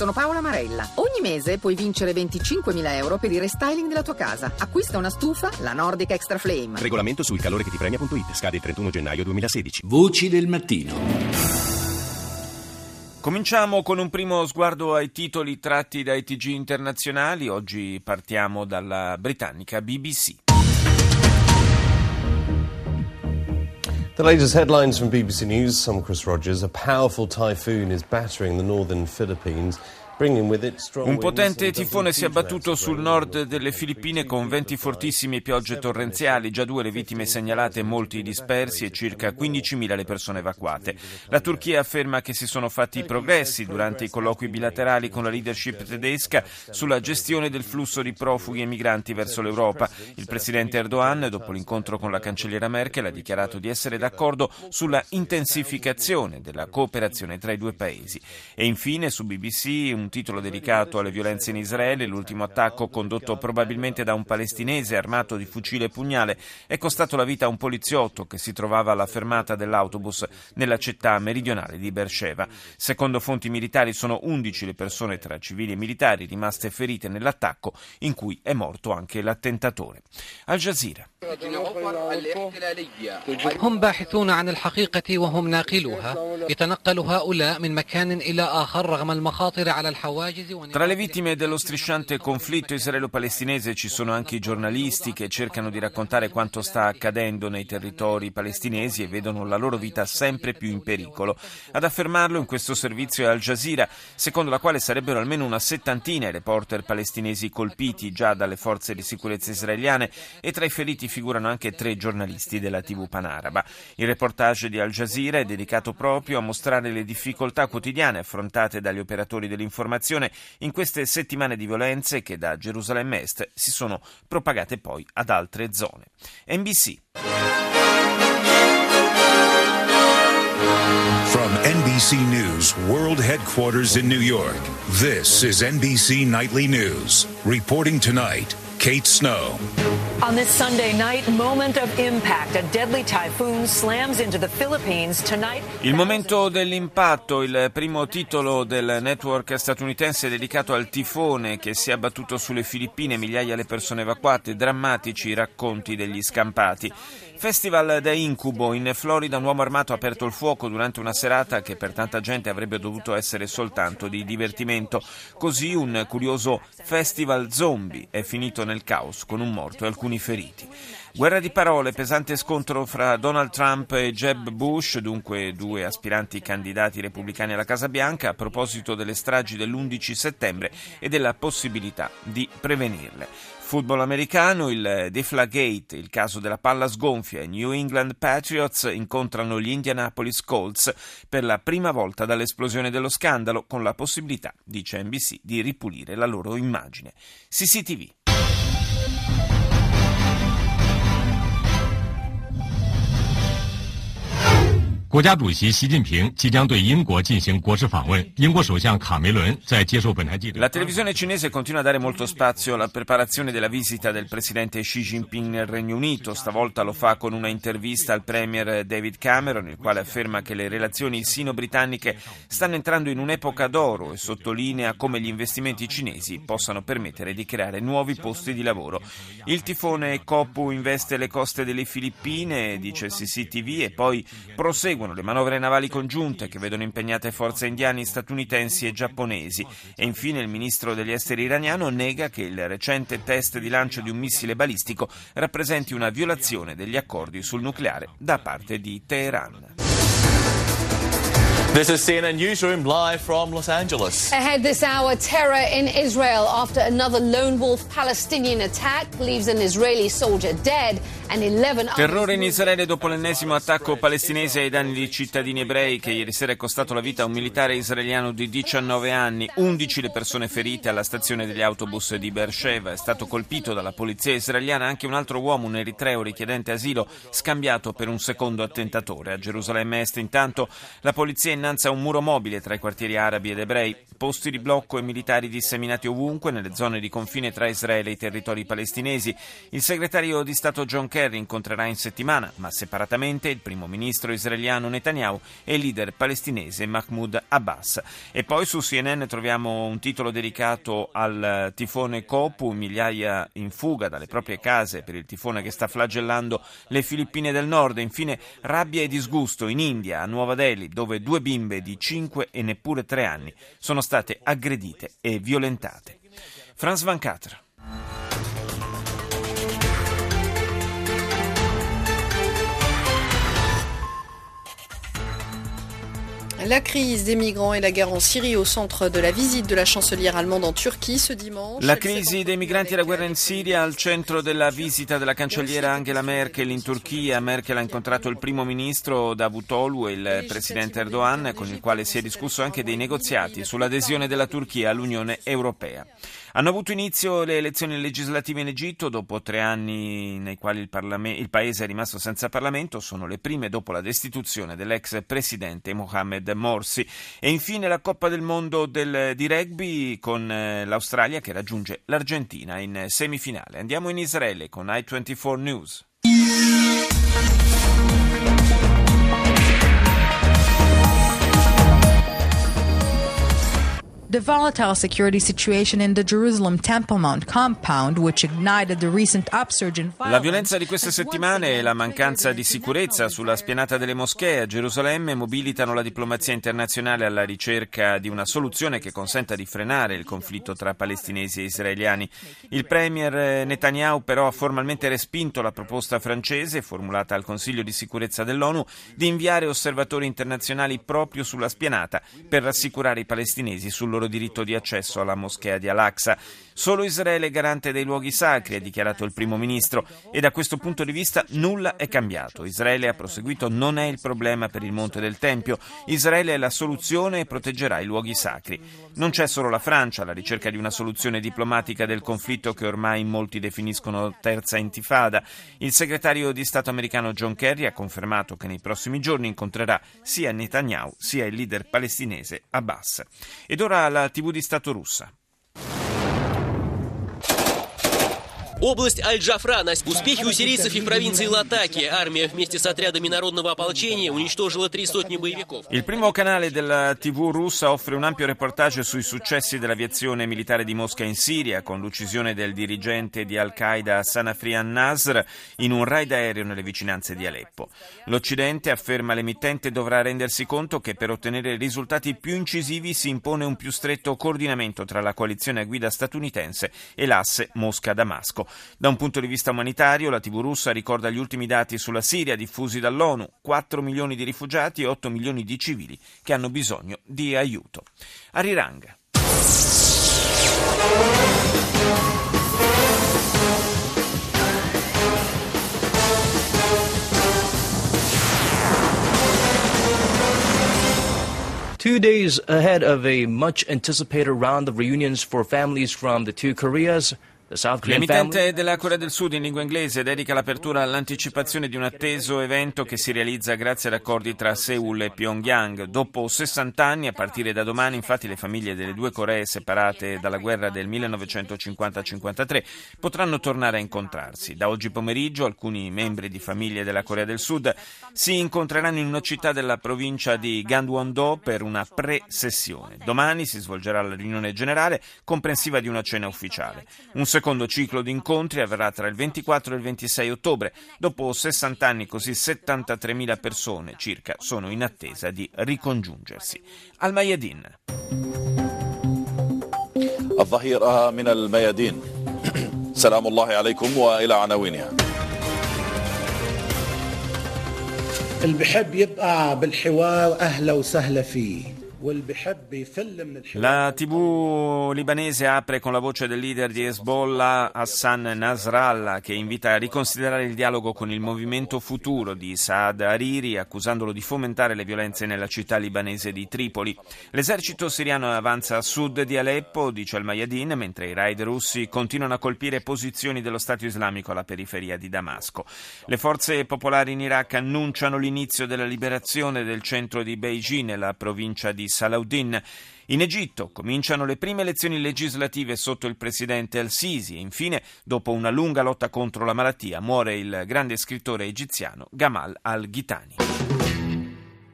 sono Paola Marella. Ogni mese puoi vincere 25.000 euro per il restyling della tua casa. Acquista una stufa, la Nordic Extra Flame. Regolamento sul calore che ti premia.it. Scade il 31 gennaio 2016. Voci del mattino. Cominciamo con un primo sguardo ai titoli tratti dai TG internazionali. Oggi partiamo dalla britannica BBC. The latest headlines from BBC News. I'm Chris Rogers. A powerful typhoon is battering the northern Philippines. Un potente tifone si è abbattuto sul nord delle Filippine con venti fortissimi e piogge torrenziali, già due le vittime segnalate, molti dispersi e circa 15.000 le persone evacuate. La Turchia afferma che si sono fatti progressi durante i colloqui bilaterali con la leadership tedesca sulla gestione del flusso di profughi e migranti verso l'Europa. Il presidente Erdogan, dopo l'incontro con la cancelliera Merkel, ha dichiarato di essere d'accordo sulla intensificazione della cooperazione tra i due paesi. E infine su BBC un titolo dedicato alle violenze in Israele, l'ultimo attacco condotto probabilmente da un palestinese armato di fucile e pugnale è costato la vita a un poliziotto che si trovava alla fermata dell'autobus nella città meridionale di Beersheba. Secondo fonti militari sono 11 le persone tra civili e militari rimaste ferite nell'attacco in cui è morto anche l'attentatore. Al Jazeera. هم باحثون عن الحقيقة وهم ناقلوها يتنقل هؤلاء من مكان إلى آخر رغم المخاطر على الحواجز tra le vittime dello strisciante conflitto israelo-palestinese ci sono anche i giornalisti che cercano di raccontare quanto sta accadendo nei territori palestinesi e vedono la loro vita sempre più in pericolo. Ad affermarlo in questo servizio è Al Jazeera, secondo la quale sarebbero almeno una settantina i reporter palestinesi colpiti già dalle forze di sicurezza israeliane e tra i feriti figurano anche tre giornalisti della TV panaraba. Il reportage di Al Jazeera è dedicato proprio a mostrare le difficoltà quotidiane affrontate dagli operatori dell'informazione in queste settimane di violenze che da Gerusalemme Est si sono propagate poi ad altre zone. NBC. From NBC News World Headquarters in New York, this is NBC Nightly News. Reporting tonight, Kate Snow. On this Sunday night, moment of impact. A deadly typhoon slams into the Philippines tonight. Il momento dell'impatto, il primo titolo del network statunitense dedicato al tifone che si è abbattuto sulle Filippine, migliaia le persone evacuate, drammatici i racconti degli scampati. Festival da incubo, in Florida un uomo armato ha aperto il fuoco durante una serata che per tanta gente avrebbe dovuto essere soltanto di divertimento. Così un curioso festival zombie è finito nel caos con un morto e alcuni feriti. Guerra di parole, pesante scontro fra Donald Trump e Jeb Bush, dunque due aspiranti candidati repubblicani alla Casa Bianca, a proposito delle stragi dell'11 settembre e della possibilità di prevenirle. Football americano, il Deflagate, il caso della palla sgonfia, i New England Patriots incontrano gli Indianapolis Colts per la prima volta dall'esplosione dello scandalo, con la possibilità, dice NBC, di ripulire la loro immagine. CCTV. 国家主席习近平即将对英国进行国事访问。英国首相卡梅伦在接受本台记者。 La televisione cinese continua a dare molto spazio alla preparazione della visita del presidente Xi Jinping nel Regno Unito. Stavolta lo fa con una intervista al premier David Cameron, il quale afferma che le relazioni sino-britanniche stanno entrando in un'epoca d'oro e sottolinea come gli investimenti cinesi possano permettere di creare nuovi posti di lavoro. Il tifone Kopu investe le coste delle Filippine, dice CCTV, e poi prosegue le manovre navali congiunte che vedono impegnate forze indiane, statunitensi e giapponesi. E infine il ministro degli esteri iraniano nega che il recente test di lancio di un missile balistico rappresenti una violazione degli accordi sul nucleare da parte di Teheran. This is CNN Newsroom live from Los Angeles. Ahead this hour, terror in Israel after another lone wolf Palestinian attack leaves an Israeli soldier dead and 11 Terrore in Israele dopo l'ennesimo attacco palestinese ai danni di cittadini ebrei che ieri sera è costato la vita a un militare israeliano di 19 anni, 11 le persone ferite alla stazione degli autobus di Beersheba. È stato colpito dalla polizia israeliana anche un altro uomo, un eritreo richiedente asilo, scambiato per un secondo attentatore. A Gerusalemme Est intanto la polizia innanza un muro mobile tra i quartieri arabi ed ebrei posti di blocco e militari disseminati ovunque nelle zone di confine tra Israele e i territori palestinesi. Il segretario di Stato John Kerry incontrerà in settimana, ma separatamente, il primo ministro israeliano Netanyahu e il leader palestinese Mahmoud Abbas. E poi su CNN troviamo un titolo dedicato al tifone Kopu, migliaia in fuga dalle proprie case per il tifone che sta flagellando le Filippine del Nord. Infine rabbia e disgusto in India, a Nuova Delhi, dove due bimbe di 5 e neppure 3 anni sono state aggredite e violentate. Franz Van Catra. La crise des migrants et la guerre en Syrie au centre de la visite de la chancelière allemande en Turchie ce dimanche. La crisi dei migranti e la guerra in Siria al centro della visita della cancelliera Angela Merkel in Turchia. Merkel ha incontrato il primo ministro Davutoglu e il presidente Erdogan, con il quale si è discusso anche dei negoziati sull'adesione della Turchia all'Unione Europea. Hanno avuto inizio le elezioni legislative in Egitto dopo tre anni nei quali il, il, paese è rimasto senza Parlamento, sono le prime dopo la destituzione dell'ex presidente Mohamed Morsi. E infine la Coppa del Mondo del, di rugby con eh, l'Australia che raggiunge l'Argentina in semifinale. Andiamo in Israele con i24 News. The volatile security situation in the Jerusalem Temple Mount compound, which ignited the recent upsurge in violence. La violenza di queste settimane e la mancanza di sicurezza sulla spianata delle moschee a Gerusalemme mobilitano la diplomazia internazionale alla ricerca di una soluzione che consenta di frenare il conflitto tra palestinesi e israeliani. Il premier Netanyahu però ha formalmente respinto la proposta francese formulata al Consiglio di sicurezza dell'ONU di inviare osservatori internazionali proprio sulla spianata per rassicurare i palestinesi sul loro loro diritto di accesso alla moschea di Al-Aqsa. Solo Israele è garante dei luoghi sacri, ha dichiarato il primo ministro, e da questo punto di vista nulla è cambiato. Israele, ha proseguito, non è il problema per il Monte del Tempio. Israele è la soluzione e proteggerà i luoghi sacri. Non c'è solo la Francia alla ricerca di una soluzione diplomatica del conflitto che ormai molti definiscono terza intifada. Il segretario di Stato americano John Kerry ha confermato che nei prossimi giorni incontrerà sia Netanyahu sia il leader palestinese Abbas. Ed ora la TV di Stato russa. Область Аль-Джафра. Успехи у сирийцев и в провинции Латаки. Армия вместе с отрядами народного ополчения уничтожила три сотни боевиков. Il primo canale della TV russa offre un ampio reportage sui successi dell'aviazione militare di Mosca in Siria, con l'uccisione del dirigente di Al-Qaeda Sanafri al-Nasr in un raid aereo nelle vicinanze di Aleppo. L'Occidente, afferma l'emittente, dovrà rendersi conto che per ottenere risultati più incisivi si impone un più stretto coordinamento tra la coalizione a guida statunitense e l'asse Mosca-Damasco. Da un punto di vista umanitario, la TV russa ricorda gli ultimi dati sulla Siria diffusi dall'ONU, 4 milioni di rifugiati e 8 milioni di civili che hanno bisogno di aiuto. Arirang. Two days ahead of a much anticipated round of reunions for families from the two Koreas, L'emittente della Corea del Sud in lingua inglese dedica l'apertura all'anticipazione di un atteso evento che si realizza grazie ad accordi tra Seoul e Pyongyang. Dopo 60 anni, a partire da domani, infatti, le famiglie delle due Coree separate dalla guerra del 1950-53 potranno tornare a incontrarsi. Da oggi pomeriggio alcuni membri di famiglie della Corea del Sud si incontreranno in una città della provincia di Gangwon-do per una pre-sessione. Domani si svolgerà la riunione generale comprensiva di una cena ufficiale. Un secondo ciclo di incontri avverrà tra il 24 e il 26 ottobre. Dopo 60 anni così 73.000 persone circa sono in attesa di ricongiungersi. Al Mayadin. الظهيرة من الميادين سلام الله عليكم وإلى عناوينها اللي بحب يبقى بالحوار أهلا وسهلا فيه la TV libanese apre con la voce del leader di Hezbollah Hassan Nasrallah che invita a riconsiderare il dialogo con il movimento futuro di Saad Hariri accusandolo di fomentare le violenze nella città libanese di Tripoli. L'esercito siriano avanza a sud di Aleppo, dice il Mayadin, mentre i raid russi continuano a colpire posizioni dello Stato islamico alla periferia di Damasco. Le forze popolari in Iraq annunciano l'inizio della liberazione del centro di Beijing nella provincia di Salahuddin. In Egitto cominciano le prime elezioni legislative sotto il presidente al-Sisi e infine, dopo una lunga lotta contro la malattia, muore il grande scrittore egiziano Gamal al-Ghitani.